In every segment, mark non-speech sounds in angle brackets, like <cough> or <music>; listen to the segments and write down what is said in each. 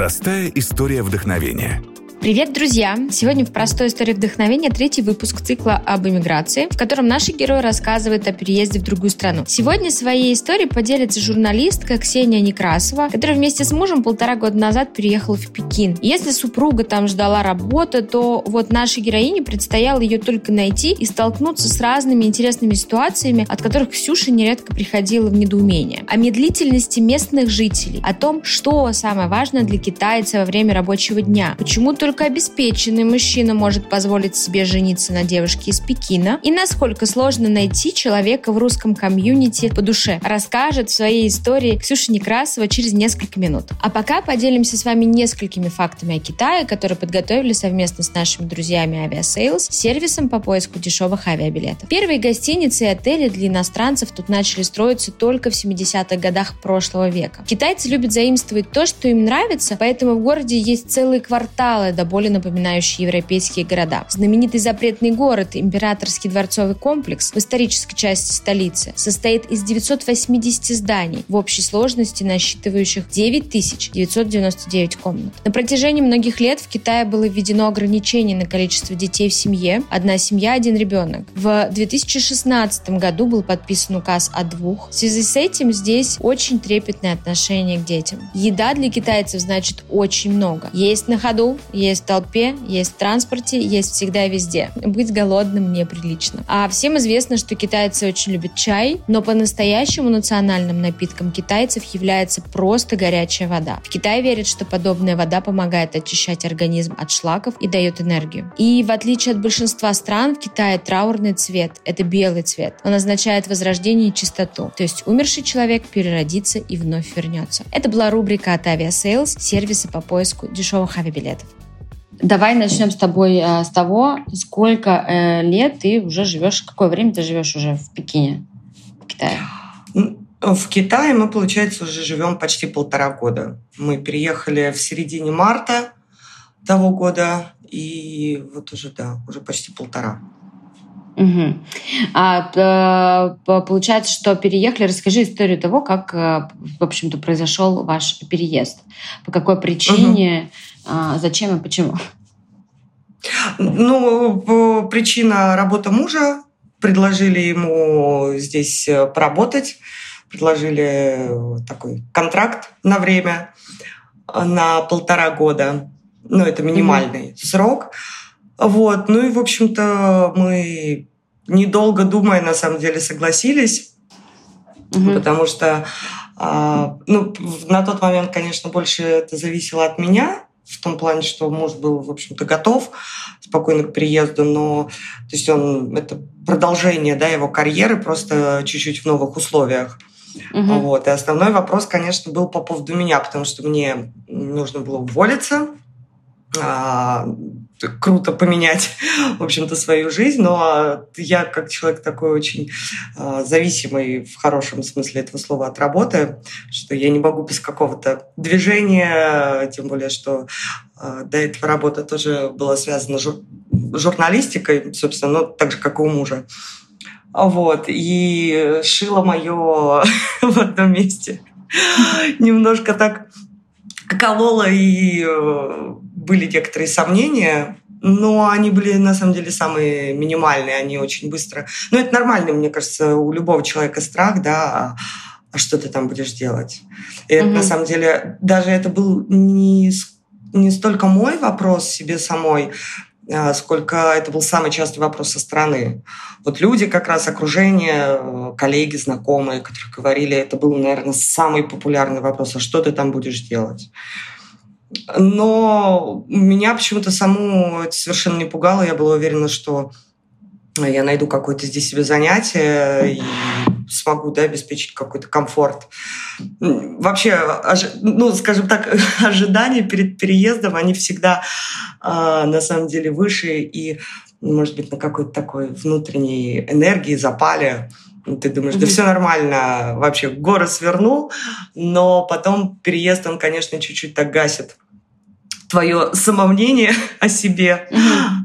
Простая история вдохновения – Привет, друзья! Сегодня в «Простой истории вдохновения» третий выпуск цикла об эмиграции, в котором наши герои рассказывают о переезде в другую страну. Сегодня своей историей поделится журналистка Ксения Некрасова, которая вместе с мужем полтора года назад переехала в Пекин. Если супруга там ждала работы, то вот нашей героине предстояло ее только найти и столкнуться с разными интересными ситуациями, от которых Ксюша нередко приходила в недоумение. О медлительности местных жителей, о том, что самое важное для китайца во время рабочего дня, почему только только обеспеченный мужчина может позволить себе жениться на девушке из Пекина и насколько сложно найти человека в русском комьюнити по душе, расскажет в своей истории Ксюша Некрасова через несколько минут. А пока поделимся с вами несколькими фактами о Китае, которые подготовили совместно с нашими друзьями Aviasales, сервисом по поиску дешевых авиабилетов. Первые гостиницы и отели для иностранцев тут начали строиться только в 70-х годах прошлого века. Китайцы любят заимствовать то, что им нравится, поэтому в городе есть целые кварталы до более напоминающие европейские города. Знаменитый запретный город, императорский дворцовый комплекс в исторической части столицы, состоит из 980 зданий, в общей сложности насчитывающих 9999 комнат. На протяжении многих лет в Китае было введено ограничение на количество детей в семье. Одна семья, один ребенок. В 2016 году был подписан указ о двух. В связи с этим здесь очень трепетное отношение к детям. Еда для китайцев значит очень много. Есть на ходу, есть есть в толпе, есть в транспорте, есть всегда и везде. Быть голодным неприлично. А всем известно, что китайцы очень любят чай, но по-настоящему национальным напитком китайцев является просто горячая вода. В Китае верят, что подобная вода помогает очищать организм от шлаков и дает энергию. И в отличие от большинства стран, в Китае траурный цвет – это белый цвет. Он означает возрождение и чистоту. То есть умерший человек переродится и вновь вернется. Это была рубрика от Aviasales, сервиса по поиску дешевых авиабилетов. Давай начнем с тобой э, с того, сколько э, лет ты уже живешь, какое время ты живешь уже в Пекине, в Китае? В Китае мы, получается, уже живем почти полтора года. Мы переехали в середине марта того года, и вот уже, да, уже почти полтора. Угу. А, получается, что переехали. Расскажи историю того, как, э, в общем-то, произошел ваш переезд. По какой причине, зачем и почему? Ну, причина работа мужа. Предложили ему здесь э, поработать, предложили такой контракт на время, на полтора года. Ну, это минимальный mm-hmm. срок. Вот. Ну и, в общем-то, мы, недолго думая, на самом деле согласились, mm-hmm. потому что а, ну, на тот момент, конечно, больше это зависело от меня, в том плане, что муж был, в общем-то, готов спокойно к приезду, но то есть он это продолжение да, его карьеры просто чуть-чуть в новых условиях. Угу. Вот. И основной вопрос, конечно, был по поводу меня, потому что мне нужно было уволиться, а, круто поменять, <laughs> в общем-то, свою жизнь, но я как человек такой очень а, зависимый в хорошем смысле этого слова от работы, что я не могу без какого-то движения, тем более, что а, до этого работа тоже была связана с журналистикой, собственно, ну, так же, как и у мужа. Вот, и шило мое <laughs> в одном месте. <laughs> Немножко так кололо и э, были некоторые сомнения, но они были на самом деле самые минимальные, они очень быстро. Но ну, это нормально, мне кажется, у любого человека страх, да, а, что ты там будешь делать? И это на самом деле даже это был не не столько мой вопрос себе самой, а, сколько это был самый частый вопрос со стороны. Вот люди, как раз окружение, коллеги, знакомые, которые говорили, это был, наверное, самый популярный вопрос, а что ты там будешь делать? Но меня почему-то саму это совершенно не пугало. Я была уверена, что я найду какое-то здесь себе занятие и смогу да, обеспечить какой-то комфорт. Вообще, ну, скажем так, <laughs> ожидания перед переездом, они всегда а, на самом деле выше и, может быть, на какой-то такой внутренней энергии, запале. Ты думаешь, да все нормально, вообще горы свернул, но потом переезд, он, конечно, чуть-чуть так гасит твое самомнение о себе,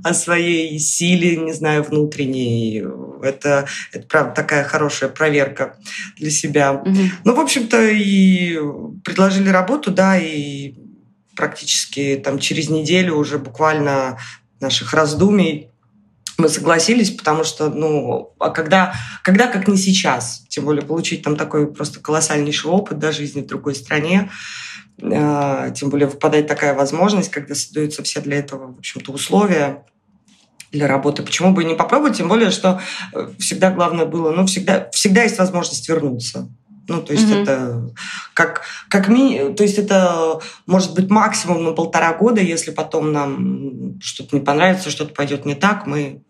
о своей силе, не знаю, внутренней. Это, это правда такая хорошая проверка для себя. Ну, в общем-то, и предложили работу, да, и практически там через неделю уже буквально наших раздумий мы согласились, потому что, ну, а когда, когда как не сейчас, тем более получить там такой просто колоссальнейший опыт да, жизни в другой стране, э, тем более выпадает такая возможность, когда создаются все для этого, в общем-то, условия для работы. Почему бы и не попробовать? Тем более, что э, всегда главное было, ну, всегда, всегда есть возможность вернуться. Ну, то есть mm-hmm. это как, как ми... То есть это может быть максимум на полтора года, если потом нам что-то не понравится, что-то пойдет не так, мы,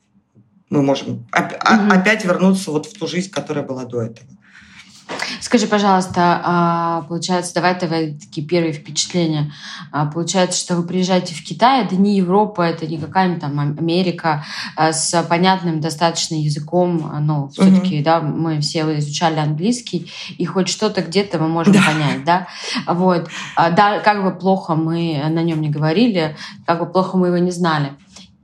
мы можем mm-hmm. опять вернуться вот в ту жизнь, которая была до этого. Скажи, пожалуйста, а, получается, давай давай такие первые впечатления. А, получается, что вы приезжаете в Китай, это не Европа, это не какая-нибудь там Америка а, с понятным достаточно языком, но все-таки, угу. да, мы все изучали английский, и хоть что-то где-то мы можем да. понять, да. Вот, да, как бы плохо мы на нем не говорили, как бы плохо мы его не знали.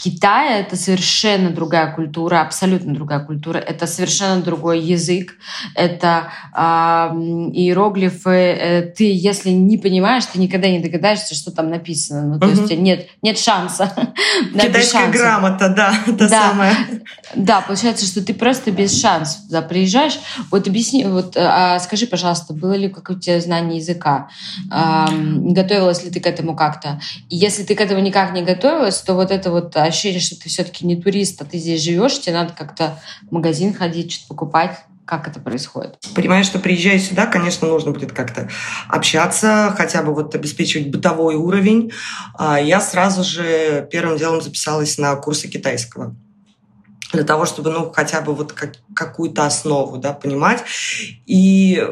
Китая это совершенно другая культура, абсолютно другая культура. Это совершенно другой язык, это э, иероглифы. Э, ты, если не понимаешь, ты никогда не догадаешься, что там написано. Ну, то угу. есть нет, нет шанса. <laughs> Китайская грамота, да, <laughs> это да. самое. Да, получается, что ты просто без шансов туда приезжаешь. Вот объясни, вот а, скажи, пожалуйста, было ли какое-то знание языка? А, готовилась ли ты к этому как-то? И если ты к этому никак не готовилась, то вот это вот ощущение, что ты все-таки не турист, а ты здесь живешь, тебе надо как-то в магазин ходить, что-то покупать. Как это происходит? Понимаешь, что приезжая сюда, конечно, нужно будет как-то общаться, хотя бы вот обеспечивать бытовой уровень. А я сразу же первым делом записалась на курсы китайского для того, чтобы, ну, хотя бы вот как, какую-то основу, да, понимать. И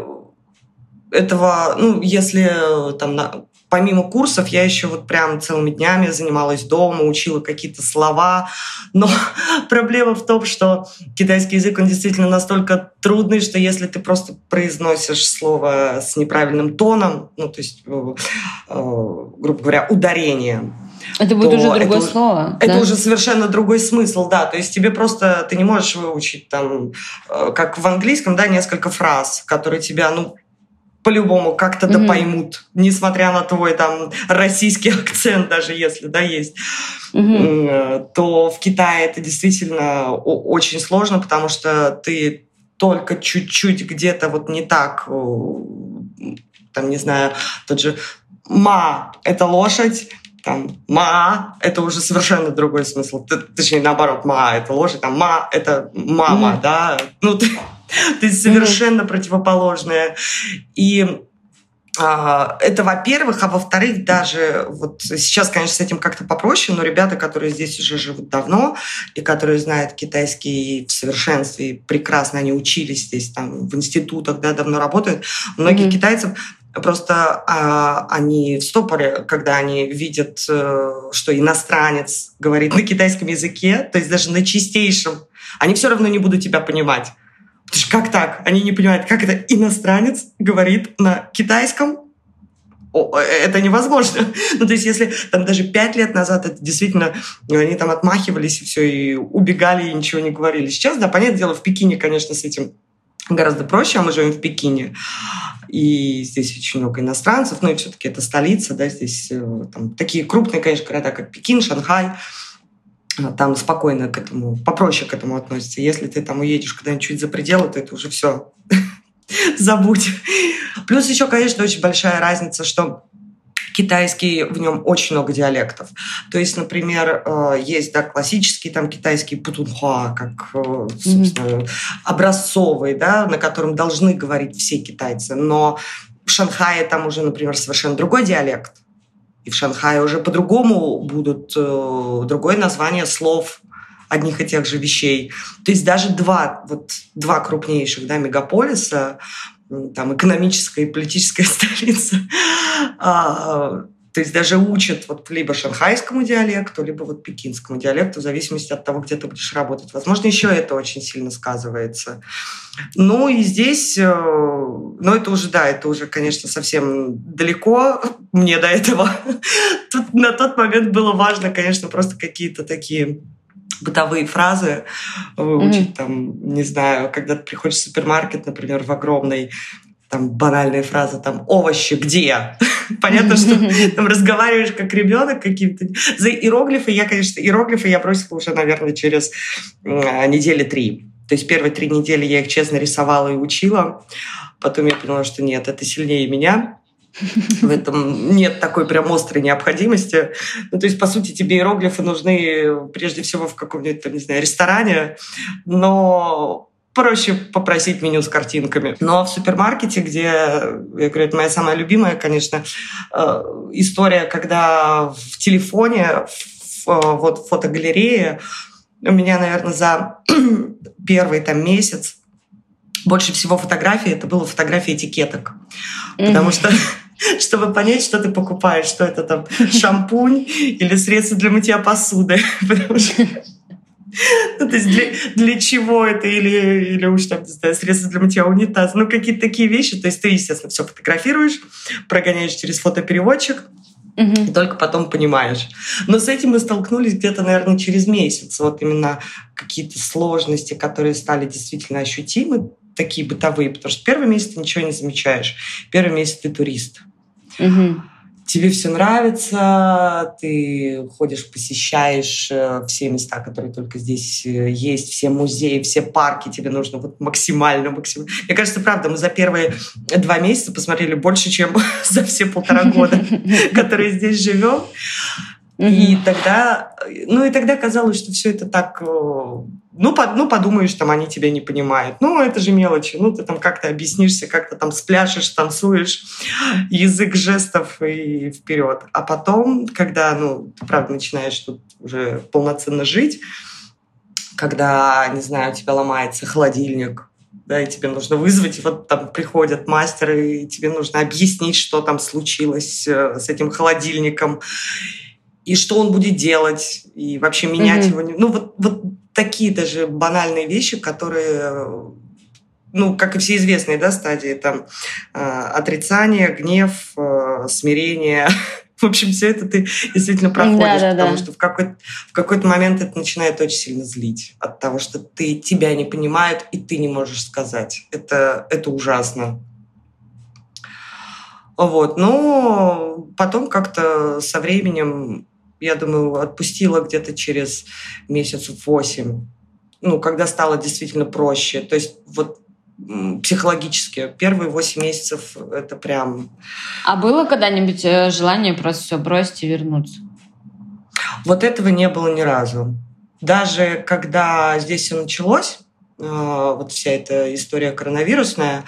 этого, ну, если там на, помимо курсов я еще вот прям целыми днями занималась дома, учила какие-то слова. Но <laughs> проблема в том, что китайский язык, он действительно настолько трудный, что если ты просто произносишь слово с неправильным тоном, ну, то есть, э, э, грубо говоря, ударением, это будет уже другое это, слово. Это да? уже совершенно другой смысл, да. То есть тебе просто ты не можешь выучить там, э, как в английском, да, несколько фраз, которые тебя, ну, по-любому как-то mm-hmm. да поймут, несмотря на твой там российский <laughs> акцент, даже если, да, есть, mm-hmm. то в Китае это действительно очень сложно, потому что ты только чуть-чуть где-то вот не так, там, не знаю, тот же «ма» — это лошадь, там «ма» — это уже совершенно другой смысл. Точнее, наоборот, «ма» — это лошадь, там «ма» — это «мама», mm-hmm. да? Ну, ты, То есть совершенно mm-hmm. противоположное. И а, это, во-первых, а во-вторых, даже вот сейчас, конечно, с этим как-то попроще, но ребята, которые здесь уже живут давно и которые знают китайский в совершенстве, прекрасно они учились здесь, там, в институтах, да, давно работают, многих mm-hmm. китайцев просто а, они в стопоре, когда они видят, э, что иностранец говорит на китайском языке, то есть даже на чистейшем, они все равно не будут тебя понимать. Как так? Они не понимают, как это иностранец говорит на китайском. О, это невозможно. <laughs> Ну, то есть, если там даже пять лет назад это действительно они там отмахивались и все, и убегали, и ничего не говорили. Сейчас, да, понятное дело, в Пекине, конечно, с этим гораздо проще, а мы живем в Пекине. И здесь очень много иностранцев, но и все-таки это столица, да, здесь э, там, такие крупные, конечно, города, как Пекин, Шанхай, там спокойно к этому, попроще к этому относятся. Если ты там уедешь куда-нибудь чуть за пределы, то это уже все. <laughs> Забудь. Плюс еще, конечно, очень большая разница, что китайский, в нем очень много диалектов. То есть, например, э, есть да, классический там китайский путунхуа, как, э, собственно, образцовый, да, на котором должны говорить все китайцы. Но в Шанхае там уже, например, совершенно другой диалект. И в Шанхае уже по-другому будут э, другое название слов одних и тех же вещей. То есть даже два, вот, два крупнейших да, мегаполиса, там экономическая и политическая <laughs> столица, а, то есть даже учат вот либо шанхайскому диалекту, либо вот пекинскому диалекту, в зависимости от того, где ты будешь работать. Возможно, еще это очень сильно сказывается. Ну и здесь, э, ну это уже, да, это уже, конечно, совсем далеко мне до этого. Тут на тот момент было важно, конечно, просто какие-то такие бытовые фразы выучить, mm-hmm. там, не знаю, когда ты приходишь в супермаркет, например, в огромный, там, банальные фразы, там, овощи где? <laughs> Понятно, что <laughs> там разговариваешь как ребенок каким-то. За иероглифы я, конечно, иероглифы я бросила уже, наверное, через недели три. То есть первые три недели я их честно рисовала и учила. Потом я поняла, что нет, это сильнее меня. В этом нет такой прям острой необходимости. Ну, то есть, по сути, тебе иероглифы нужны прежде всего в каком-нибудь, не знаю, ресторане, но проще попросить меню с картинками. Но в супермаркете, где, я говорю, это моя самая любимая, конечно, э, история, когда в телефоне, в, вот в фотогалерее, у меня, наверное, за <clears throat> первый там месяц больше всего фотографий это было фотографии этикеток. Потому что <laughs> чтобы понять, что ты покупаешь, что это там <laughs> шампунь или средство для мытья посуды. <laughs> Потому что ну, то есть для, для чего это? Или, или уж там, не знаю, средства для мытья унитаза. Ну, какие-то такие вещи. То есть ты, естественно, все фотографируешь, прогоняешь через фотопереводчик, угу. и только потом понимаешь. Но с этим мы столкнулись где-то, наверное, через месяц. Вот именно какие-то сложности, которые стали действительно ощутимы, такие бытовые, потому что первый месяц ты ничего не замечаешь. Первый месяц ты турист. Угу. Тебе все нравится, ты ходишь, посещаешь э, все места, которые только здесь э, есть, все музеи, все парки, тебе нужно вот максимально, максимально. Мне кажется, правда, мы за первые два месяца посмотрели больше, чем <laughs> за все полтора года, <laughs> которые здесь живем. И тогда, ну и тогда казалось, что все это так, э, ну, под, ну подумаешь, там они тебя не понимают. Ну, это же мелочи. Ну, ты там как-то объяснишься, как-то там спляшешь, танцуешь, <gasps> язык жестов и вперед. А потом, когда, ну, ты правда начинаешь тут уже полноценно жить, когда, не знаю, у тебя ломается холодильник, да, и тебе нужно вызвать, и вот там приходят мастеры, и тебе нужно объяснить, что там случилось э, с этим холодильником и что он будет делать, и вообще менять mm-hmm. его. Ну, вот, вот такие даже банальные вещи, которые ну, как и все известные, да, стадии, там, э, отрицание, гнев, э, смирение. <laughs> В общем, все это ты действительно проходишь, да, да, потому да. что в какой-то, в какой-то момент это начинает очень сильно злить от того, что ты, тебя не понимают, и ты не можешь сказать. Это, это ужасно. Вот. Но потом как-то со временем я думаю, отпустила где-то через месяц восемь. Ну, когда стало действительно проще. То есть вот психологически. Первые восемь месяцев это прям... А было когда-нибудь э, желание просто все бросить и вернуться? Вот этого не было ни разу. Даже когда здесь все началось, э, вот вся эта история коронавирусная,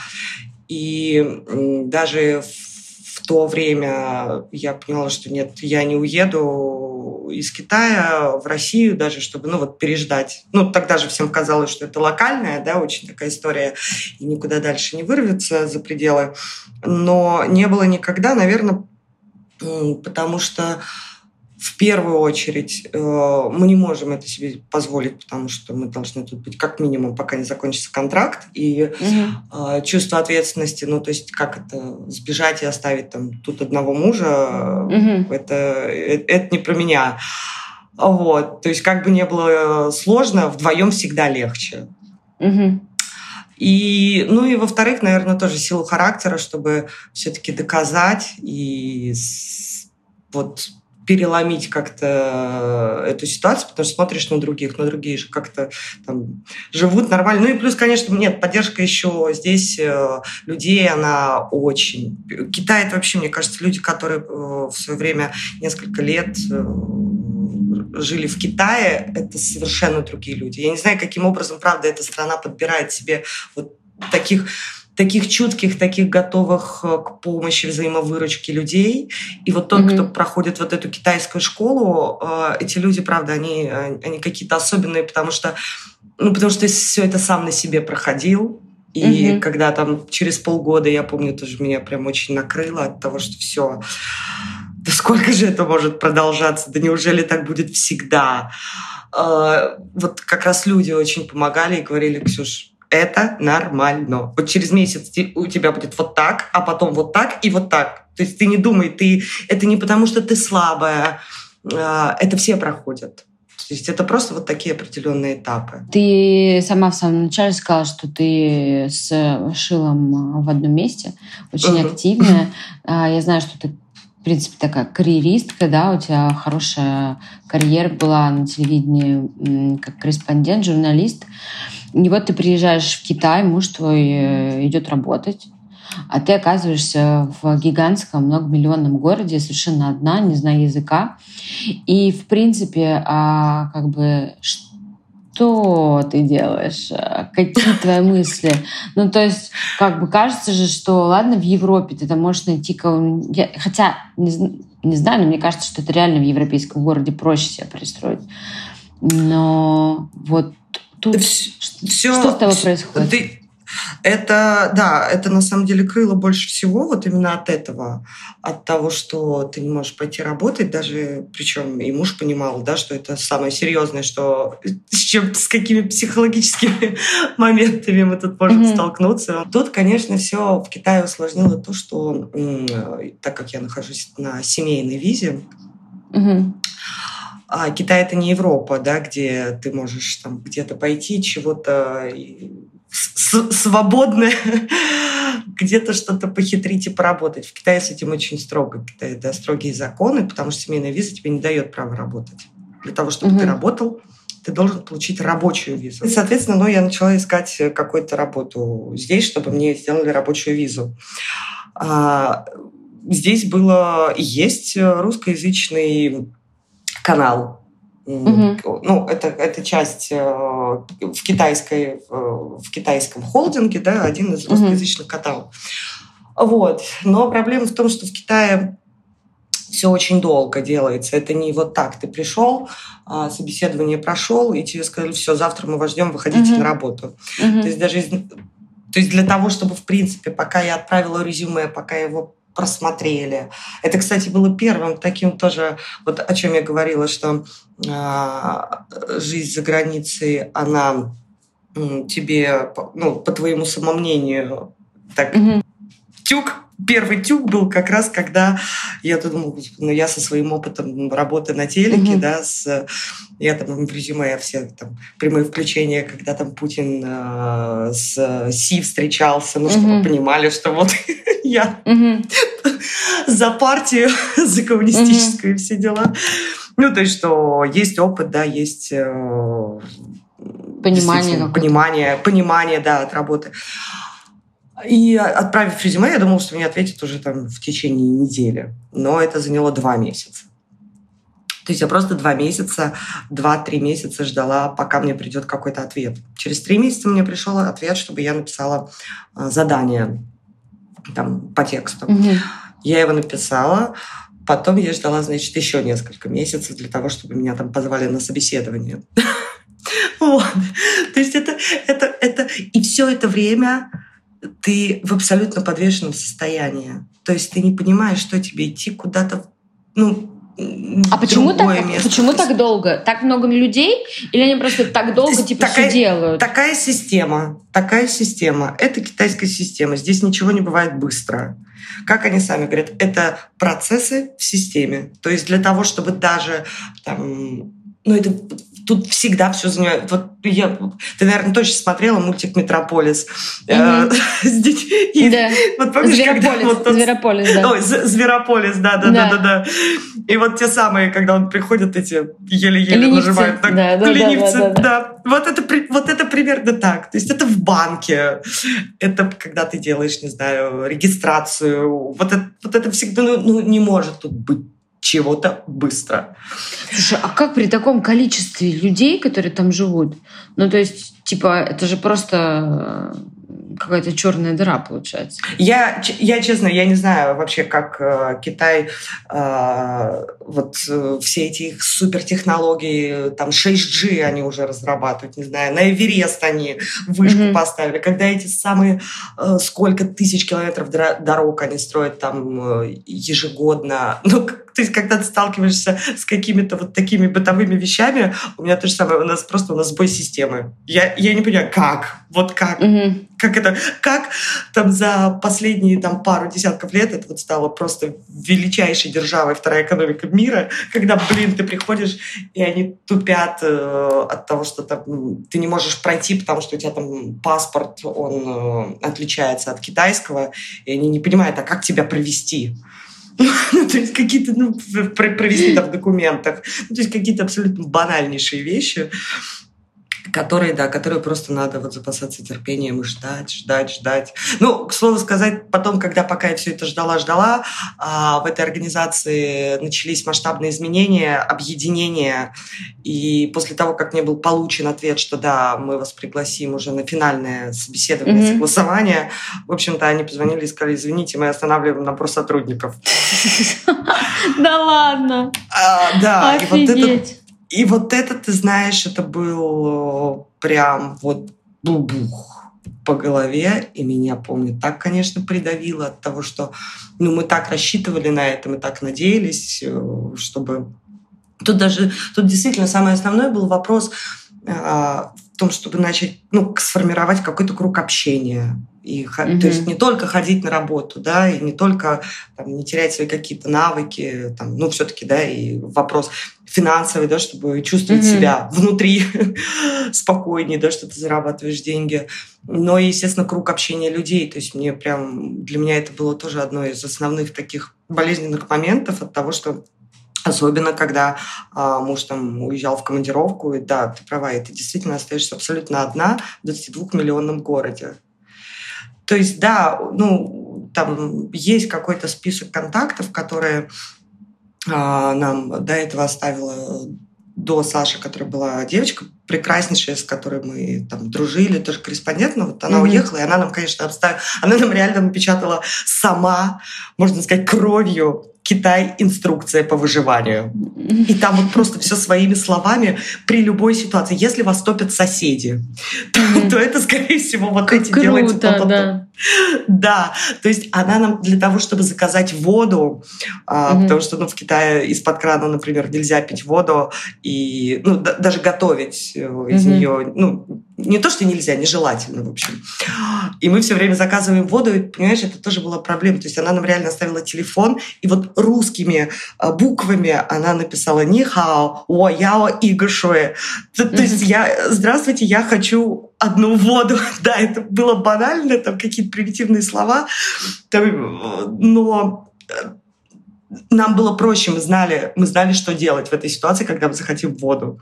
и даже в то время я поняла, что нет, я не уеду из Китая в Россию даже, чтобы, ну, вот переждать. Ну, тогда же всем казалось, что это локальная, да, очень такая история, и никуда дальше не вырвется за пределы. Но не было никогда, наверное, потому что в первую очередь э, мы не можем это себе позволить, потому что мы должны тут быть как минимум, пока не закончится контракт. И угу. чувство ответственности, ну, то есть как это, сбежать и оставить там тут одного мужа, угу. это, это, это не про меня. Вот. То есть как бы не было сложно, вдвоем всегда легче. Угу. И, ну и во-вторых, наверное, тоже силу характера, чтобы все-таки доказать и вот переломить как-то эту ситуацию, потому что смотришь на других, на другие же как-то там живут нормально. Ну и плюс, конечно, нет, поддержка еще здесь э, людей, она очень... Китай — это вообще, мне кажется, люди, которые э, в свое время несколько лет э, жили в Китае, это совершенно другие люди. Я не знаю, каким образом, правда, эта страна подбирает себе вот таких таких чутких, таких готовых э, к помощи, взаимовыручке людей. И вот тот, mm-hmm. кто проходит вот эту китайскую школу, э, эти люди, правда, они, они какие-то особенные, потому что, ну, потому что все это сам на себе проходил. И mm-hmm. когда там через полгода, я помню, тоже меня прям очень накрыло от того, что все, да сколько же это может продолжаться, да неужели так будет всегда? Э, вот как раз люди очень помогали и говорили, Ксюш, это нормально. Вот через месяц у тебя будет вот так, а потом вот так и вот так. То есть ты не думай, ты это не потому, что ты слабая, а, это все проходят. То есть это просто вот такие определенные этапы. Ты сама в самом начале сказала, что ты с Шилом в одном месте, очень угу. активная. А, я знаю, что ты в принципе, такая карьеристка, да, у тебя хорошая карьера была на телевидении как корреспондент, журналист. И вот ты приезжаешь в Китай, муж твой э, идет работать, а ты оказываешься в гигантском многомиллионном городе, совершенно одна, не зная языка. И, в принципе, а, как бы, что ты делаешь? Какие твои мысли? Ну, то есть, как бы кажется же, что, ладно, в Европе ты там можешь найти кого-нибудь... Хотя, не, не знаю, но мне кажется, что это реально в европейском городе проще себя пристроить. Но вот тут... Все, что с тобой происходит? Ты, это, да, это на самом деле крыло больше всего вот именно от этого, от того, что ты не можешь пойти работать, даже, причем и муж понимал, да, что это самое серьезное, что с чем, с какими психологическими <laughs> моментами мы тут можем mm-hmm. столкнуться. Тут, конечно, все в Китае усложнило то, что так как я нахожусь на семейной визе, mm-hmm. А Китай это не Европа, да, где ты можешь там где-то пойти, чего-то свободное <laughs> где-то что-то похитрить и поработать. В Китае с этим очень строго. В Китае да, строгие законы, потому что семейная виза тебе не дает права работать. Для того, чтобы угу. ты работал, ты должен получить рабочую визу. И, соответственно, ну, я начала искать какую-то работу здесь, чтобы мне сделали рабочую визу. А, здесь было есть русскоязычный канал Угу. Ну, это, это часть э, в, китайской, э, в китайском холдинге, да, один из русскоязычных угу. каналов. Вот. Но проблема в том, что в Китае все очень долго делается. Это не вот так. Ты пришел, а, собеседование прошел, и тебе сказали, все, завтра мы вас ждем, выходите угу. на работу. Угу. То есть даже то есть для того, чтобы, в принципе, пока я отправила резюме, пока его просмотрели. Это, кстати, было первым таким тоже, вот о чем я говорила, что э, жизнь за границей, она тебе, ну, по твоему самомнению, так, mm-hmm. Тюк первый тюк был как раз, когда я думала, ну я со своим опытом работы на телеке, mm-hmm. да, с, я там в резюме все там прямые включения, когда там Путин э, с Си встречался, ну, чтобы mm-hmm. понимали, что вот <laughs> я mm-hmm. за партию, <laughs> за коммунистическую mm-hmm. все дела. Ну, то есть, что есть опыт, да, есть э, понимание, понимание, понимание, да, от работы. И отправив резюме, я думала, что мне ответят уже там в течение недели. Но это заняло два месяца. То есть я просто два месяца, два-три месяца ждала, пока мне придет какой-то ответ. Через три месяца мне пришел ответ, чтобы я написала а, задание там, по тексту. Угу. Я его написала, потом я ждала, значит, еще несколько месяцев для того, чтобы меня там позвали на собеседование. <laughs> Вот. То есть это, это, это... И все это время ты в абсолютно подвешенном состоянии. То есть ты не понимаешь, что тебе идти куда-то, ну, а почему так, место. почему так долго? Так много людей? Или они просто так долго типа такая, все делают? Такая система. Такая система. Это китайская система. Здесь ничего не бывает быстро. Как они сами говорят, это процессы в системе. То есть для того, чтобы даже там, ну это тут всегда все занимает. Вот я, ты, наверное, точно смотрела мультик «Метрополис». Mm-hmm. <laughs> Да. Вот помнишь, Зверополис, когда... Вот тот... Зверополис, да. Ой, Зверополис, да, да, да, да, да. И вот те самые, когда он приходит, эти еле-еле нажимают. Так, да, да, ленивцы, да, да, да. да. Вот это, вот это примерно так. То есть это в банке. Это когда ты делаешь, не знаю, регистрацию. Вот это, вот это всегда ну, ну, не может тут быть чего-то быстро. Слушай, а как при таком количестве людей, которые там живут? Ну, то есть, типа, это же просто какая-то черная дыра получается. Я, я честно, я не знаю вообще, как э, Китай, э, вот э, все эти их супертехнологии, там 6G они уже разрабатывают, не знаю, на Эверест они вышку mm-hmm. поставили, когда эти самые э, сколько тысяч километров дорог они строят там э, ежегодно. Ну, есть, когда ты сталкиваешься с какими-то вот такими бытовыми вещами, у меня то же самое, у нас просто у нас сбой системы. Я, я не понимаю, как? Вот как? Mm-hmm. Как это? Как там за последние там пару десятков лет это вот стало просто величайшей державой, вторая экономика мира, когда, блин, ты приходишь, и они тупят э, от того, что там, ты не можешь пройти, потому что у тебя там паспорт, он э, отличается от китайского, и они не понимают, а как тебя провести? <laughs> Ну, то есть какие-то, ну, провести там в документах. Ну, то есть какие-то абсолютно банальнейшие вещи которые, да, которые просто надо вот запасаться терпением и ждать, ждать, ждать. Ну, к слову сказать, потом, когда пока я все это ждала, ждала, а, в этой организации начались масштабные изменения, объединения, и после того, как мне был получен ответ, что да, мы вас пригласим уже на финальное собеседование, mm-hmm. согласование, в общем-то, они позвонили и сказали, извините, мы останавливаем набор сотрудников. <laughs> Да ладно? А, да, и вот это и вот это, ты знаешь, это был э, прям вот бубух по голове, и меня, помню, так, конечно, придавило от того, что ну, мы так рассчитывали на это, мы так надеялись, э, чтобы... Тут даже, тут действительно самое основное был вопрос э, в том, чтобы начать, ну, сформировать какой-то круг общения. И, mm-hmm. То есть не только ходить на работу, да, и не только там, не терять свои какие-то навыки, там, ну, все-таки, да, и вопрос финансовый, да, чтобы чувствовать mm-hmm. себя внутри <laughs> спокойнее, да, что ты зарабатываешь деньги. Но, естественно, круг общения людей. То есть мне прям, для меня это было тоже одно из основных таких болезненных моментов от того, что Особенно, когда а, муж там уезжал в командировку, и да, ты права, и ты действительно остаешься абсолютно одна в 22-миллионном городе. То есть, да, ну, там есть какой-то список контактов, которые а, нам до этого оставила до Саши, которая была девочка прекраснейшая, с которой мы там дружили, тоже корреспондент, но вот она mm-hmm. уехала, и она нам, конечно, обставила, она нам реально напечатала сама, можно сказать, кровью Китай инструкция по выживанию. И там вот просто все своими словами при любой ситуации. Если вас топят соседи, то, mm-hmm. то это, скорее всего, вот как эти круто, делайте да. Да, то есть она нам для того, чтобы заказать воду, mm-hmm. потому что ну, в Китае из-под крана, например, нельзя пить воду и ну, да, даже готовить э, из mm-hmm. нее, ну, не то, что нельзя, нежелательно, в общем. И мы все время заказываем воду, и, понимаешь, это тоже была проблема. То есть она нам реально оставила телефон, и вот русскими а, буквами она написала «Нихао, о, яо, игошуэ». То, есть я «Здравствуйте, я хочу одну воду». <laughs> Да, это было банально, там какие-то примитивные слова, но э, нам было проще, мы знали, мы знали, что делать в этой ситуации, когда мы захотим воду.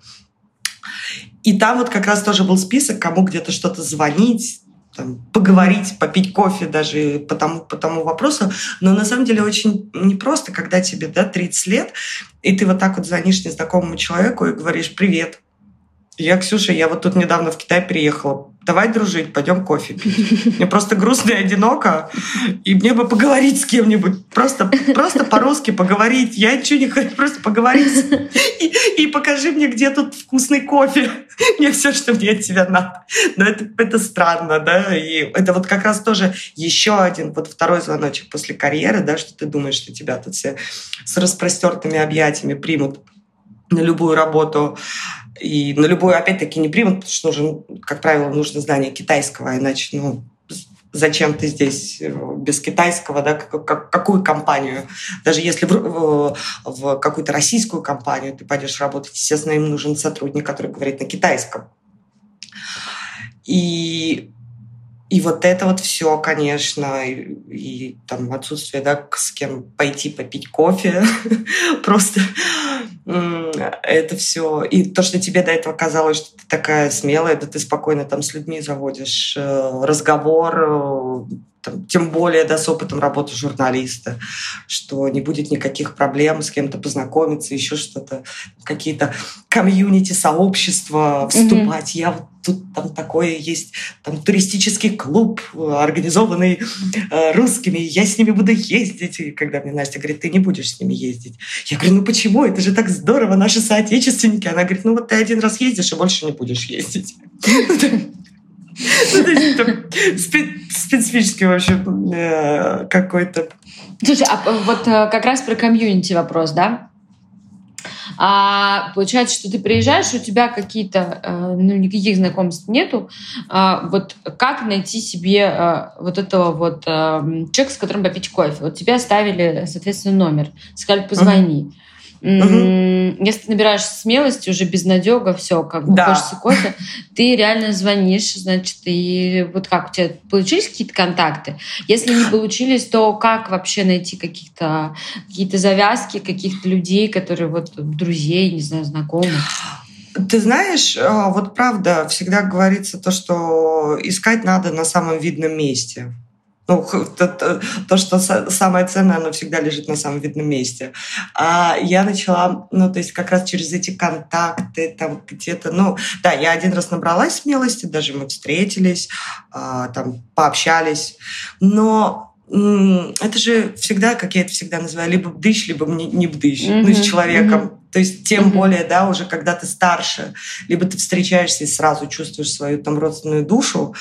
И там вот как раз тоже был список, кому где-то что-то звонить, там, поговорить, попить кофе даже по тому, по тому вопросу. Но на самом деле очень непросто, когда тебе да, 30 лет, и ты вот так вот звонишь незнакомому человеку и говоришь «Привет, я Ксюша, я вот тут недавно в Китай приехала. Давай дружить, пойдем кофе пить. Мне просто грустно и одиноко, и мне бы поговорить с кем-нибудь. Просто, просто по-русски поговорить. Я ничего не хочу, просто поговорить. И, и покажи мне, где тут вкусный кофе. Мне все, что мне от тебя надо. Но это, это странно, да. И это вот как раз тоже еще один, вот второй звоночек после карьеры, да, что ты думаешь, что тебя тут все с распростертыми объятиями примут на любую работу. И на любую, опять-таки, не примут, потому что, уже, как правило, нужно знание китайского, иначе, ну, зачем ты здесь э, без китайского, да, как, какую компанию. Даже если в, в какую-то российскую компанию ты пойдешь работать, естественно, им нужен сотрудник, который говорит на китайском. И и вот это вот все, конечно, и, и там отсутствие, да, с кем пойти попить кофе, <laughs> просто это все. И то, что тебе до этого казалось, что ты такая смелая, да ты спокойно там с людьми заводишь э, разговор, э, тем более да, с опытом работы журналиста, что не будет никаких проблем с кем-то познакомиться, еще что-то, какие-то комьюнити, сообщества вступать. Mm-hmm. Я вот тут там такое есть, там туристический клуб, организованный э, русскими, я с ними буду ездить. И когда мне Настя говорит, ты не будешь с ними ездить. Я говорю, ну почему? Это же так здорово, наши соотечественники. Она говорит, ну вот ты один раз ездишь и больше не будешь ездить. <laughs> Ну, специфический, в общем, э, какой-то. Слушай, а вот э, как раз про комьюнити вопрос, да? А получается, что ты приезжаешь, у тебя какие-то, э, ну, никаких знакомств нету. А, вот как найти себе вот этого вот человека, с которым попить кофе? Вот тебе оставили, соответственно, номер, сказали, позвони. Угу. Если ты набираешь смелости, уже безнадега, все, как бы да. хочется кофе, ты реально звонишь, значит, и вот как у тебя получились какие-то контакты? Если не получились, то как вообще найти каких-то какие-то завязки, каких-то людей, которые вот друзей, не знаю, знакомых? Ты знаешь, а, вот правда, всегда говорится то, что искать надо на самом видном месте. Ну, то, то, то, что самое ценное, оно всегда лежит на самом видном месте. А я начала, ну, то есть как раз через эти контакты, там где-то, ну, да, я один раз набралась смелости, даже мы встретились, а, там пообщались, но это же всегда, как я это всегда называю, либо бдыщ, либо не бдыщ, mm-hmm. ну, с человеком. Mm-hmm. То есть тем mm-hmm. более, да, уже когда ты старше, либо ты встречаешься и сразу чувствуешь свою там родственную душу,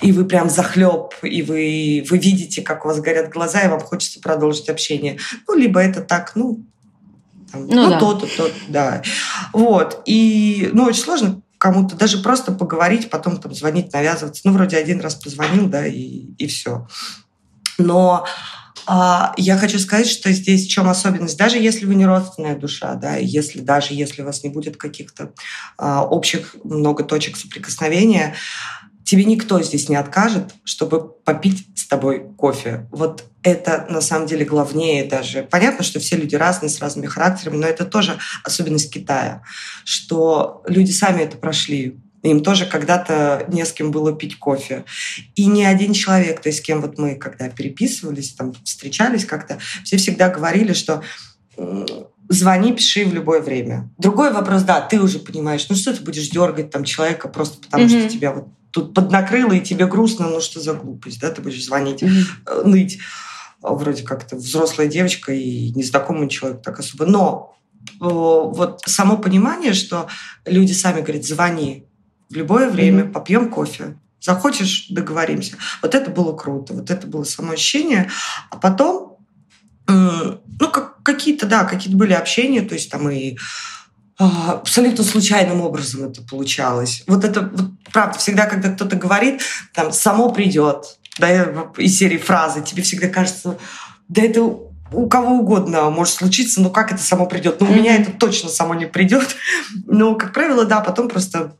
и вы прям захлеб, и вы, вы видите, как у вас горят глаза, и вам хочется продолжить общение. Ну, либо это так, ну, там, ну, ну да. то-то, то да. Вот. И, ну, очень сложно кому-то даже просто поговорить, потом там звонить, навязываться. Ну, вроде один раз позвонил, да, и, и все. Но а, я хочу сказать, что здесь в чем особенность. Даже если вы не родственная душа, да, если даже если у вас не будет каких-то а, общих много точек соприкосновения, тебе никто здесь не откажет, чтобы попить с тобой кофе. Вот это на самом деле главнее даже. Понятно, что все люди разные, с разными характерами, но это тоже особенность Китая, что люди сами это прошли. Им тоже когда-то не с кем было пить кофе. И ни один человек, то есть с кем вот мы, когда переписывались, там встречались как-то, все всегда говорили, что звони, пиши в любое время. Другой вопрос, да, ты уже понимаешь, ну что ты будешь дергать там человека просто потому, mm-hmm. что тебя вот тут поднакрыло, и тебе грустно, ну что за глупость, да, ты будешь звонить, mm-hmm. ныть. Вроде как-то взрослая девочка и незнакомый человек так особо. Но вот само понимание, что люди сами говорят, звони в любое время, mm-hmm. попьем кофе. Захочешь, договоримся. Вот это было круто, вот это было само ощущение. А потом, ну, как, какие-то, да, какие-то были общения, то есть там и а, абсолютно случайным образом это получалось. Вот это, вот, правда, всегда, когда кто-то говорит, там, само придет, да, из серии фразы, тебе всегда кажется, да это у кого угодно может случиться, но как это само придет? Ну, у меня это точно само не придет. Но, как правило, да, потом просто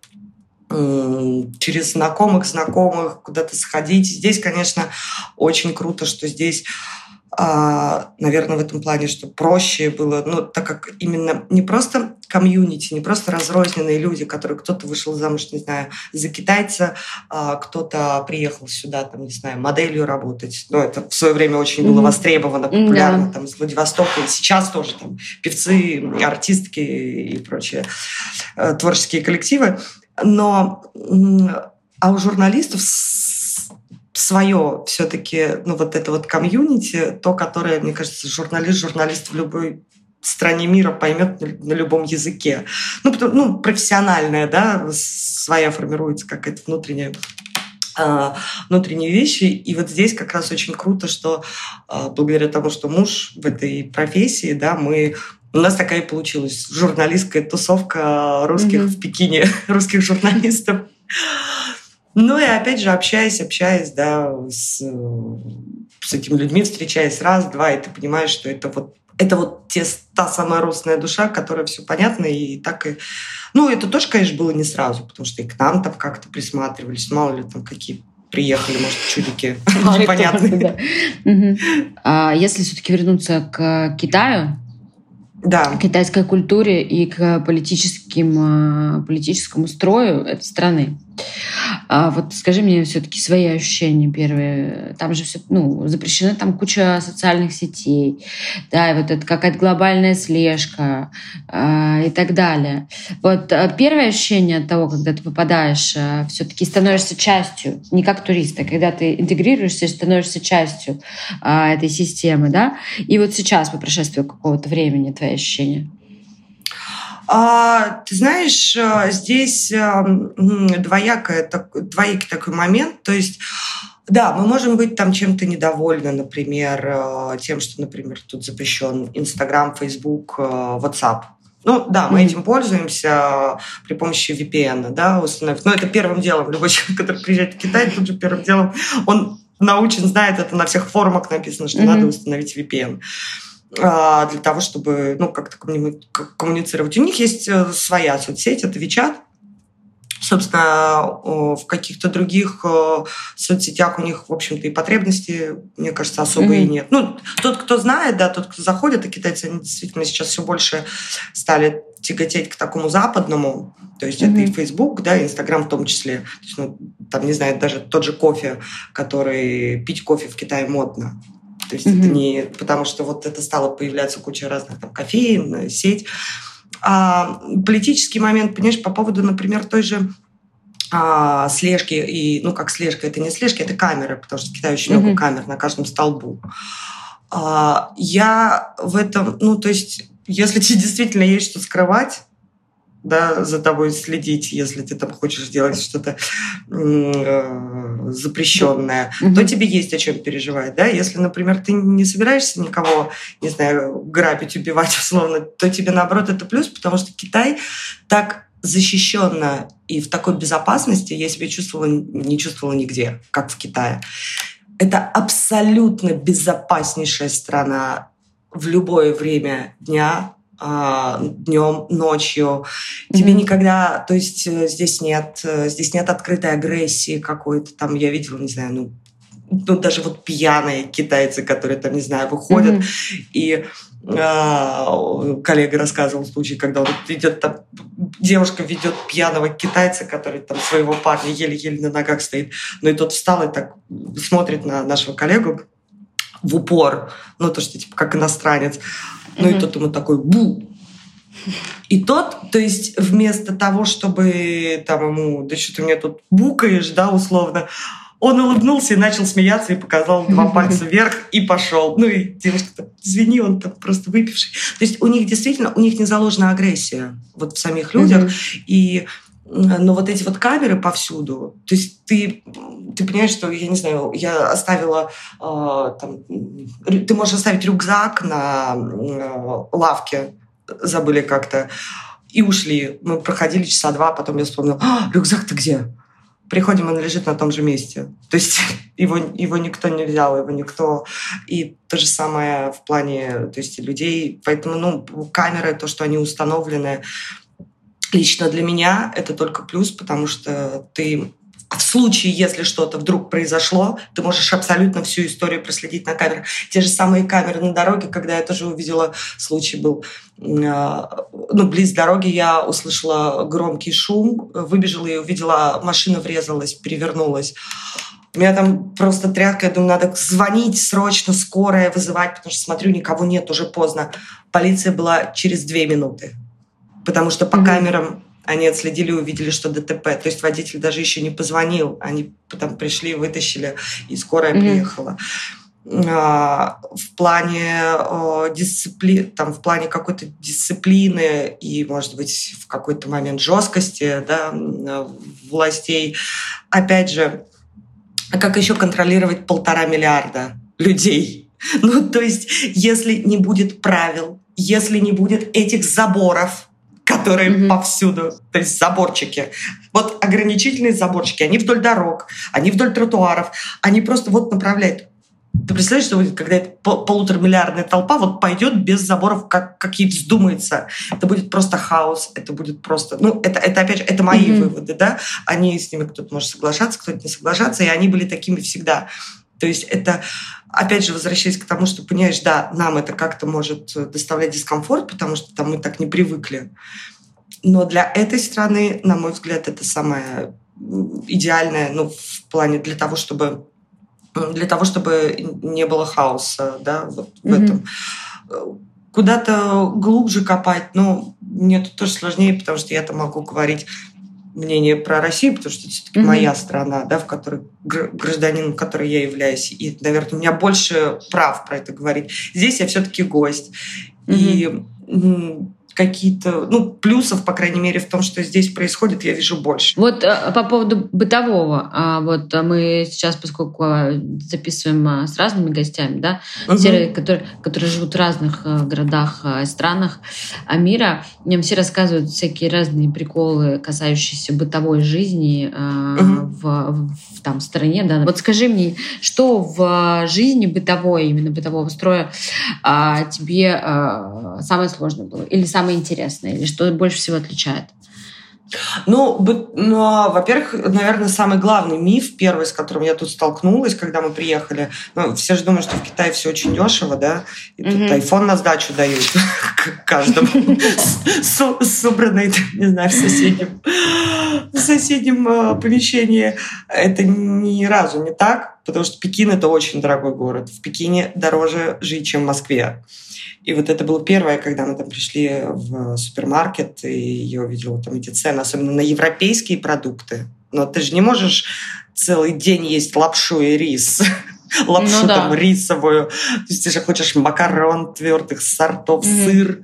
через знакомых, знакомых куда-то сходить. Здесь, конечно, очень круто, что здесь а, наверное, в этом плане, что проще было, ну, так как именно не просто комьюнити, не просто разрозненные люди, которые кто-то вышел замуж, не знаю, за китайца, а кто-то приехал сюда, там, не знаю, моделью работать. Ну, это в свое время очень было востребовано, популярно, mm-hmm. там, из Владивостока, и сейчас тоже там певцы, артистки и прочие э, творческие коллективы. Но а у журналистов свое все-таки, ну вот это вот комьюнити, то, которое, мне кажется, журналист, журналист в любой стране мира поймет на, любом языке. Ну, потому, ну, профессиональная, да, своя формируется какая-то внутренняя а, внутренние вещи. И вот здесь как раз очень круто, что а, благодаря тому, что муж в этой профессии, да, мы у нас такая получилась журналистская тусовка русских mm-hmm. в Пекине, <laughs> русских журналистов. Ну и опять же, общаясь, общаясь, да, с, с этими людьми, встречаясь раз, два, и ты понимаешь, что это вот это вот те, та самая родственная душа, которая все понятно, и так и... Ну, это тоже, конечно, было не сразу, потому что и к нам там как-то присматривались, мало ли там какие приехали, может, чудики <laughs> непонятные. А если все-таки вернуться к Китаю, да. к китайской культуре и к политическим, политическому строю этой страны. А вот скажи мне все-таки свои ощущения первые. Там же все, ну, запрещена там куча социальных сетей, да, и вот это какая-то глобальная слежка э, и так далее. Вот э, первое ощущение от того, когда ты попадаешь, э, все-таки становишься частью, не как туриста, когда ты интегрируешься и становишься частью э, этой системы, да. И вот сейчас по прошествии какого-то времени твои ощущения. А, ты знаешь, э, здесь э, двоякое, двоякий такой момент. То есть да, мы можем быть там чем-то недовольны, например, э, тем, что, например, тут запрещен Инстаграм, Фейсбук, WhatsApp. Ну да, мы mm-hmm. этим пользуемся при помощи VPN, да, установив. Но это первым делом. Любой человек, который приезжает в Китай, тут же первым делом он научен, знает это на всех форумах написано, что mm-hmm. надо установить VPN. а, для того, чтобы ну, как-то коммуницировать. У них есть э, своя соцсеть, это Вичат. Собственно, в каких-то других э, соцсетях у них, в общем-то, и потребности, мне кажется, особо mm-hmm. и нет. Ну, тот, кто знает, да, тот, кто заходит, а китайцы они действительно сейчас все больше стали тяготеть к такому западному, то есть mm-hmm. это и Facebook, да, и Instagram в том числе. То есть, ну, там, не знаю, даже тот же кофе, который пить кофе в Китае модно. То есть mm-hmm. это не потому, что вот это стало появляться куча разных там кофеин, сеть. А политический момент, понимаешь, по поводу, например, той же а, слежки и, ну, как слежка, это не слежки, это камеры, потому что в Китае очень mm-hmm. много камер на каждом столбу. А, я в этом, ну, то есть, если тебе <laughs> действительно есть что скрывать, да, за тобой следить, если ты там хочешь делать что-то э, запрещенное, mm-hmm. то тебе есть о чем переживать, да. Если, например, ты не собираешься никого, не знаю, грабить, убивать <laughs> условно, то тебе наоборот это плюс, потому что Китай так защищенно и в такой безопасности я себя чувствовала, не чувствовала нигде, как в Китае. Это абсолютно безопаснейшая страна в любое время дня, днем, ночью. Тебе mm-hmm. никогда, то есть э, здесь нет, э, здесь нет открытой агрессии какой-то. Там я видела, не знаю, ну, ну даже вот пьяные китайцы, которые там, не знаю, выходят mm-hmm. и а, коллега рассказывал случай, когда он идет там, девушка ведет пьяного китайца, который там своего парня еле-еле на ногах стоит, но и тот встал и так смотрит на нашего коллегу в упор, ну то, что типа как иностранец, ну и тот ему такой бу. И тот, то есть вместо того, чтобы там ему, да что ты мне тут букаешь, да, условно, он улыбнулся и начал смеяться и показал два <laughs> пальца вверх и пошел. Ну и девушка там, извини, он там просто выпивший. То есть у них действительно, у них не заложена агрессия вот в самих людях. Mm-hmm. И но вот эти вот камеры повсюду, то есть ты, ты понимаешь, что, я не знаю, я оставила, э, там, ты можешь оставить рюкзак на э, лавке, забыли как-то, и ушли. Мы проходили часа два, потом я вспомнила, а, рюкзак-то где? Приходим, он лежит на том же месте. То есть <laughs> его, его никто не взял, его никто... И то же самое в плане то есть, людей. Поэтому ну, камеры, то, что они установлены, лично для меня это только плюс, потому что ты в случае, если что-то вдруг произошло, ты можешь абсолютно всю историю проследить на камерах. Те же самые камеры на дороге, когда я тоже увидела, случай был, а, ну, близ дороги я услышала громкий шум, выбежала и увидела, машина врезалась, перевернулась. У меня там просто тряска, я думаю, надо звонить срочно, скорая вызывать, потому что смотрю, никого нет, уже поздно. Полиция была через две минуты потому что по mm-hmm. камерам они отследили, увидели, что ДТП. То есть водитель даже еще не позвонил. Они потом пришли, вытащили, и скорая mm-hmm. приехала. А, в плане дисципли... там, в плане какой-то дисциплины и, может быть, в какой-то момент жесткости да, властей. Опять же, как еще контролировать полтора миллиарда людей? <laughs> Ну, то есть, если не будет правил, если не будет этих заборов, которые mm-hmm. повсюду, то есть заборчики. Вот ограничительные заборчики, они вдоль дорог, они вдоль тротуаров, они просто вот направляют. Ты представляешь, что будет, когда эта полуторамиллиардная толпа вот пойдет без заборов, как, как ей вздумается. Это будет просто хаос, это будет просто... Ну, это, это опять же, это мои mm-hmm. выводы, да? Они с ними кто-то может соглашаться, кто-то не соглашаться, и они были такими всегда. То есть это, опять же, возвращаясь к тому, что, понимаешь, да, нам это как-то может доставлять дискомфорт, потому что там мы так не привыкли. Но для этой страны, на мой взгляд, это самое идеальное, ну, в плане для того, чтобы для того, чтобы не было хаоса, да, вот mm-hmm. в этом. Куда-то глубже копать, ну, мне тут тоже сложнее, потому что я-то могу говорить мнение про Россию, потому что это все-таки mm-hmm. моя страна, да, в которой гражданин, в которой я являюсь. И, наверное, у меня больше прав про это говорить. Здесь я все-таки гость. Mm-hmm. И какие-то, ну, плюсов, по крайней мере, в том, что здесь происходит, я вижу больше. Вот э, по поводу бытового, а вот мы сейчас, поскольку записываем с разными гостями, да, угу. серые, которые, которые живут в разных городах и странах мира, мне все рассказывают всякие разные приколы, касающиеся бытовой жизни угу. в, в там стране, да. Вот скажи мне, что в жизни бытовой, именно бытового строя а, тебе а, самое сложное было? Или самое интересное? Или что больше всего отличает? Ну, ну а, во-первых, наверное, самый главный миф, первый, с которым я тут столкнулась, когда мы приехали. Ну, все же думают, что в Китае все очень дешево, да? И тут mm-hmm. iPhone на сдачу дают <laughs> каждому собранный, не знаю, в соседнем, в соседнем а, помещении. Это ни разу не так, потому что Пекин — это очень дорогой город. В Пекине дороже жить, чем в Москве. И вот это было первое, когда мы там пришли в супермаркет, и я увидела там эти цены, особенно на европейские продукты. Но ты же не можешь целый день есть лапшу и рис <laughs> лапшу ну, да. там рисовую. То есть ты же хочешь макарон твердых сортов, mm-hmm. сыр,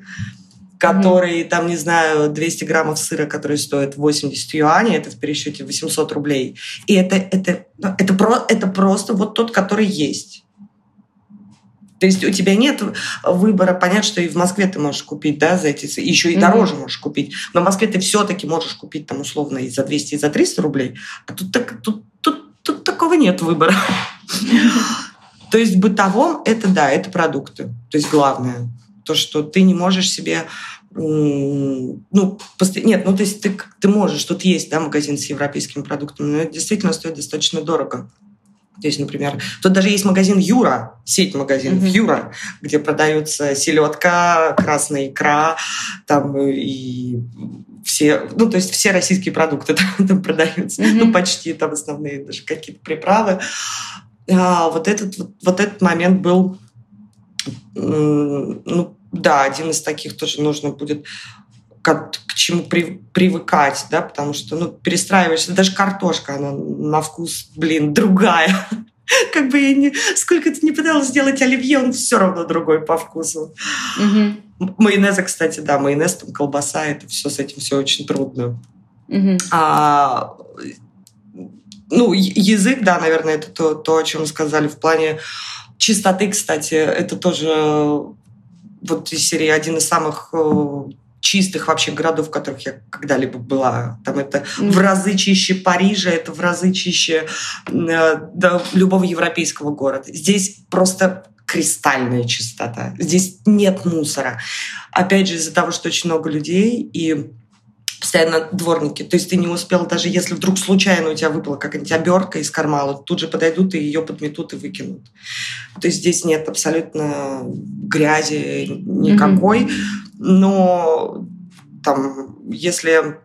который mm-hmm. там, не знаю, 200 граммов сыра, который стоит 80 юаней, это в пересчете 800 рублей. И это, это, ну, это, про, это просто вот тот, который есть. То есть у тебя нет выбора понять, что и в Москве ты можешь купить, да, за эти, еще и mm-hmm. дороже можешь купить. Но в Москве ты все-таки можешь купить там условно и за 200, и за 300 рублей. А тут, так, тут, тут, тут такого нет выбора. <laughs> То есть бытовом это да, это продукты. То есть главное. То, что ты не можешь себе ну, нет, ну, то есть ты, ты можешь, тут есть, да, магазин с европейскими продуктами, но это действительно стоит достаточно дорого. То есть, например, тут даже есть магазин Юра, сеть магазинов mm-hmm. Юра, где продаются селедка, красная икра, там и все, ну, то есть все российские продукты <laughs> там, там продаются, mm-hmm. ну, почти там основные даже какие-то приправы. А, вот, этот, вот, вот этот момент был, ну, да, один из таких тоже нужно будет к, к чему при, привыкать, да, потому что, ну, перестраиваешься, даже картошка, она на вкус, блин, другая. <laughs> Как бы я не, сколько ты не пыталась сделать оливье, он все равно другой по вкусу. Угу. Майонеза, кстати, да, майонез, там, колбаса, это все с этим все очень трудно. Угу. А, ну, язык, да, наверное, это то, то, о чем сказали в плане чистоты, кстати, это тоже вот из серии один из самых э, чистых вообще городов, в которых я когда-либо была. Там это в разы чище Парижа, это в разы чище э, да, любого европейского города. Здесь просто кристальная чистота. Здесь нет мусора. Опять же, из-за того, что очень много людей и постоянно дворники. То есть ты не успел, даже если вдруг случайно у тебя выпала какая-нибудь обертка из кармана, тут же подойдут и ее подметут и выкинут. То есть здесь нет абсолютно грязи никакой. Mm-hmm. Но там, если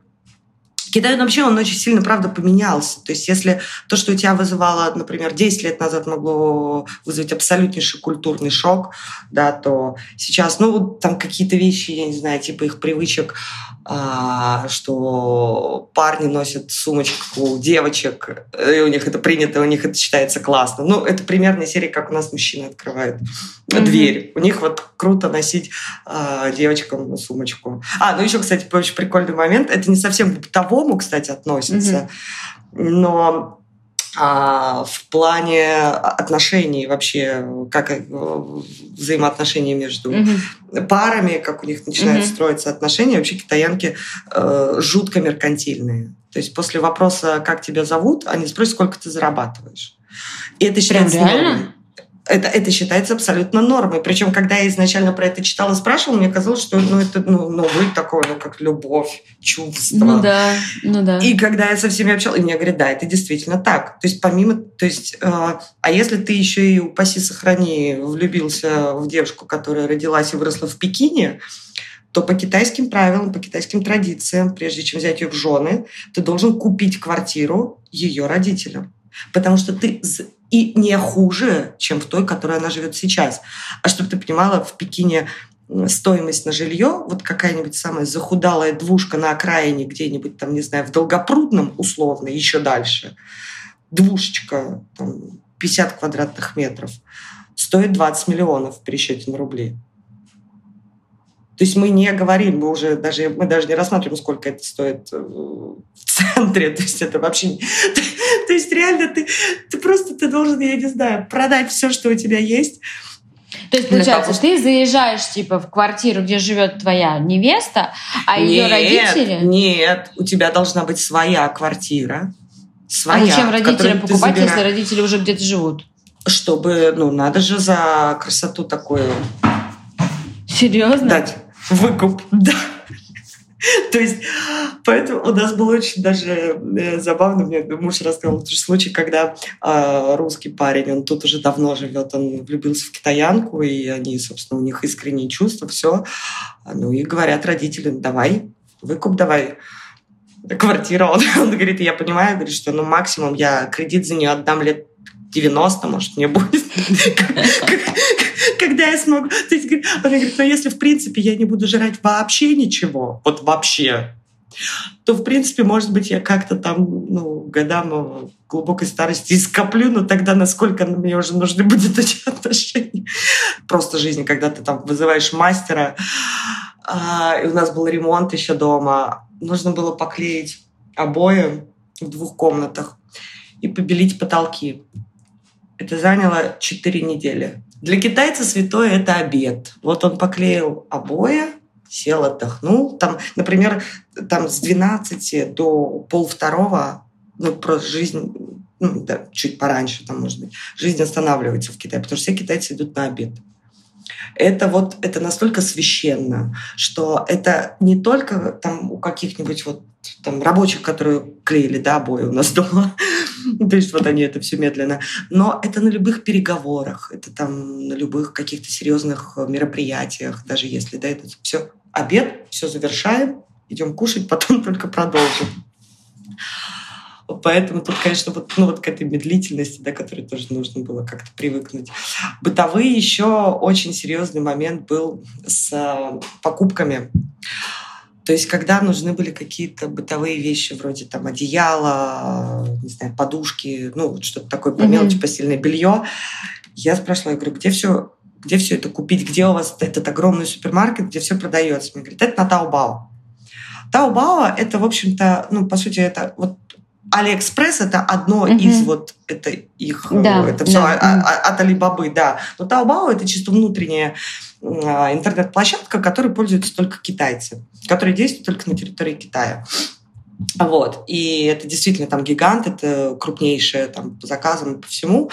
Китай вообще, он очень сильно, правда, поменялся. То есть если то, что у тебя вызывало, например, 10 лет назад могло вызвать абсолютнейший культурный шок, да, то сейчас, ну, там какие-то вещи, я не знаю, типа их привычек, что парни носят сумочку у девочек, и у них это принято, у них это считается классно. Ну, это примерно серия, как у нас мужчины открывают mm-hmm. дверь. У них вот круто носить а, девочкам сумочку. А, ну еще, кстати, очень прикольный момент. Это не совсем к бытовому, кстати, относится, mm-hmm. но а, в плане отношений вообще, как э, взаимоотношения между mm-hmm. парами, как у них начинают mm-hmm. строиться отношения, вообще китаянки э, жутко меркантильные. То есть после вопроса, как тебя зовут, они спросят, сколько ты зарабатываешь. И это считается нормой это, это считается абсолютно нормой. Причем, когда я изначально про это читала, спрашивала, мне казалось, что ну, это ну, ну, вы такое, ну, как любовь, чувство. Ну да, ну да. И когда я со всеми общалась, и мне говорят, да, это действительно так. То есть помимо, то есть, э, а если ты еще и, упаси сохрани, влюбился в девушку, которая родилась и выросла в Пекине, то по китайским правилам, по китайским традициям, прежде чем взять ее в жены, ты должен купить квартиру ее родителям. Потому что ты и не хуже, чем в той, которой она живет сейчас. А чтобы ты понимала, в Пекине стоимость на жилье, вот какая-нибудь самая захудалая двушка на окраине где-нибудь там, не знаю, в Долгопрудном условно, еще дальше, двушечка, там, 50 квадратных метров, стоит 20 миллионов в пересчете на рубли. То есть мы не говорим, мы уже даже, мы даже не рассматриваем, сколько это стоит э, в центре. То есть это вообще... <laughs> То есть реально ты, ты просто ты должен, я не знаю, продать все, что у тебя есть. То есть, получается, ты заезжаешь типа в квартиру, где живет твоя невеста, а ее родители... Нет, у тебя должна быть своя квартира. Своя, а зачем родителям покупать, если родители уже где-то живут? Чтобы, ну, надо же за красоту такую... Серьезно? Дать выкуп, <laughs> да. <laughs> То есть, поэтому у нас было очень даже э, забавно. Мне муж рассказал тот случай, когда э, русский парень, он тут уже давно живет, он влюбился в китаянку, и они, собственно, у них искренние чувства, все. Ну и говорят родителям, давай, выкуп давай квартира. Он, <laughs> он говорит, я понимаю, говорит, что ну максимум я кредит за нее отдам лет 90, может, мне будет <laughs> когда я смогу. То есть, он говорит, ну если в принципе я не буду жрать вообще ничего, вот вообще, то, в принципе, может быть, я как-то там, ну, годам глубокой старости скоплю, но тогда насколько мне уже нужны будут эти <laughs> отношения. Просто жизнь, когда ты там вызываешь мастера, а, и у нас был ремонт еще дома, нужно было поклеить обои в двух комнатах и побелить потолки. Это заняло 4 недели. Для китайца святое – это обед. Вот он поклеил обои, сел, отдохнул. Там, например, там с 12 до полвторого, ну, просто жизнь, ну, да, чуть пораньше, там, может быть, жизнь останавливается в Китае, потому что все китайцы идут на обед. Это вот, это настолько священно, что это не только там у каких-нибудь вот там рабочих, которые клеили, да, обои у нас дома, <laughs> То есть вот они это все медленно. Но это на любых переговорах, это там на любых каких-то серьезных э, мероприятиях, даже если, да, это все обед, все завершаем, идем кушать, <laughs> потом только продолжим. Поэтому тут, конечно, вот, ну, вот к этой медлительности, да, которой тоже нужно было как-то привыкнуть. Бытовые еще очень серьезный момент был с э, покупками. То есть, когда нужны были какие-то бытовые вещи, вроде там одеяла, не знаю, подушки, ну, что-то такое по мелочи, mm-hmm. постельное белье, я спрашивала, я говорю, где все, где все это купить, где у вас этот огромный супермаркет, где все продается? Мне говорят, это на Таобао. Таобао — это, в общем-то, ну, по сути, это вот Алиэкспресс это одно mm-hmm. из вот это их да, это все да. от Алибабы, да. Но Таобао это чисто внутренняя а, интернет-площадка, которой пользуются только китайцы, которая действует только на территории Китая. Вот. И это действительно там гигант, это крупнейшая там по заказам и по всему.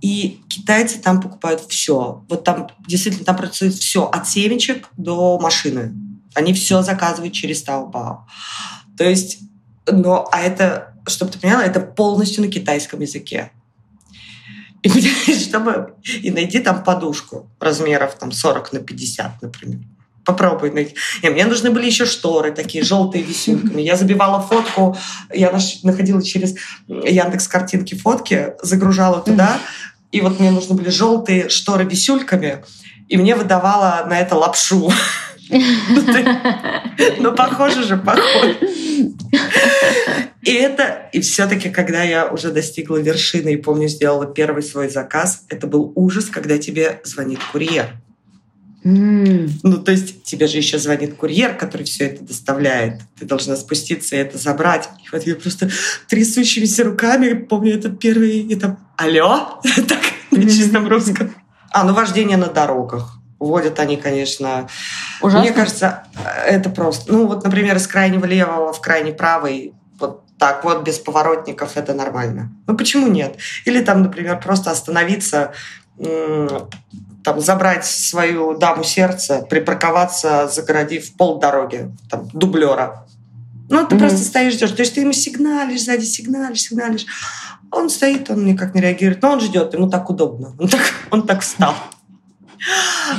И китайцы там покупают все. Вот там действительно там происходит все, от семечек до машины. Они все заказывают через Taobao. То есть, но, а это, чтобы ты поняла, это полностью на китайском языке. И, <laughs> чтобы, и найди там подушку размеров там 40 на 50, например. Попробуй найти. И мне нужны были еще шторы такие, желтые висюльками. Я забивала фотку, я находила через Яндекс картинки фотки, загружала туда, и вот мне нужны были желтые шторы висюльками, и мне выдавала на это лапшу. <laughs> <laughs> Ну, похоже же, похоже. И это, и все-таки, когда я уже достигла вершины и помню, сделала первый свой заказ, это был ужас, когда тебе звонит курьер. Mm. Ну, то есть тебе же еще звонит курьер, который все это доставляет. Ты должна спуститься и это забрать. И вот я просто трясущимися руками помню этот первый, и там, алло, <laughs> так, на чистом русском. А, ну, вождение на дорогах. Водят они, конечно... Ужасно. Мне кажется, это просто... Ну, вот, например, из крайнего левого в крайний правый вот так вот, без поворотников, это нормально. Ну, почему нет? Или там, например, просто остановиться, там, забрать свою даму сердца, припарковаться, загородив пол дороги, там, дублера. Ну, ты mm-hmm. просто стоишь, ждешь. То есть ты ему сигналишь, сзади сигналишь, сигналишь. Он стоит, он никак не реагирует. Но он ждет, ему так удобно. Он так, он так встал.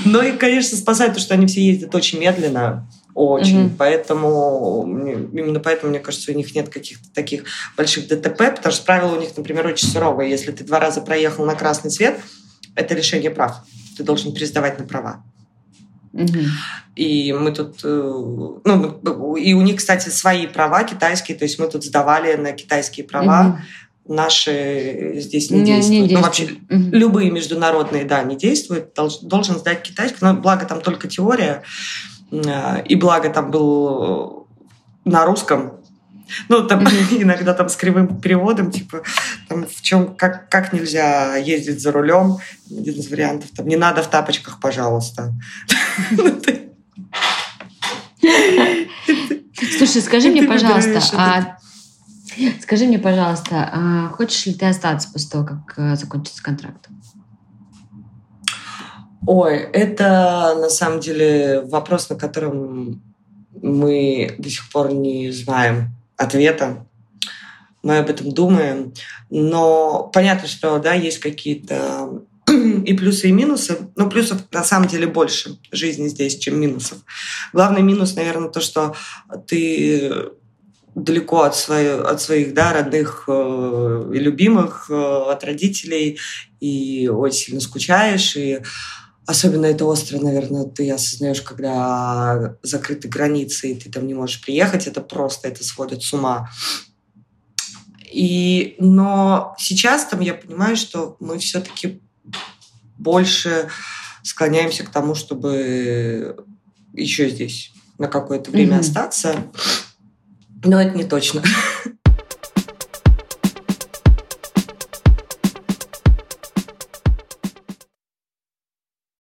Но и, конечно, спасает то, что они все ездят очень медленно. Очень. Угу. Поэтому именно поэтому, мне кажется, у них нет каких-то таких больших ДТП, потому что правила у них, например, очень суровые. Если ты два раза проехал на красный свет, это лишение прав. Ты должен пересдавать на права. Угу. И мы тут, э, ну, и у них, кстати, свои права китайские, то есть мы тут сдавали на китайские права. Угу наши здесь не, не действуют. Не ну, вообще угу. любые международные, да, не действуют. Долж, должен сдать китайский, но благо там только теория. И благо там был на русском, ну, там <laughs> иногда там с кривым переводом, типа, там в чем, как, как нельзя ездить за рулем, один из вариантов, там, не надо в тапочках, пожалуйста. Слушай, скажи мне, пожалуйста, а Скажи мне, пожалуйста, а хочешь ли ты остаться после того, как э, закончится контракт? Ой, это на самом деле вопрос, на котором мы до сих пор не знаем ответа. Мы об этом думаем. Но понятно, что да, есть какие-то и плюсы, и минусы. Но плюсов на самом деле больше жизни здесь, чем минусов. Главный минус, наверное, то, что ты далеко от, своих, от своих да, родных э, и любимых, э, от родителей, и очень сильно скучаешь, и особенно это остро, наверное, ты осознаешь, когда закрыты границы, и ты там не можешь приехать, это просто, это сводит с ума. И, но сейчас там я понимаю, что мы все-таки больше склоняемся к тому, чтобы еще здесь на какое-то время mm-hmm. остаться. Но это не точно.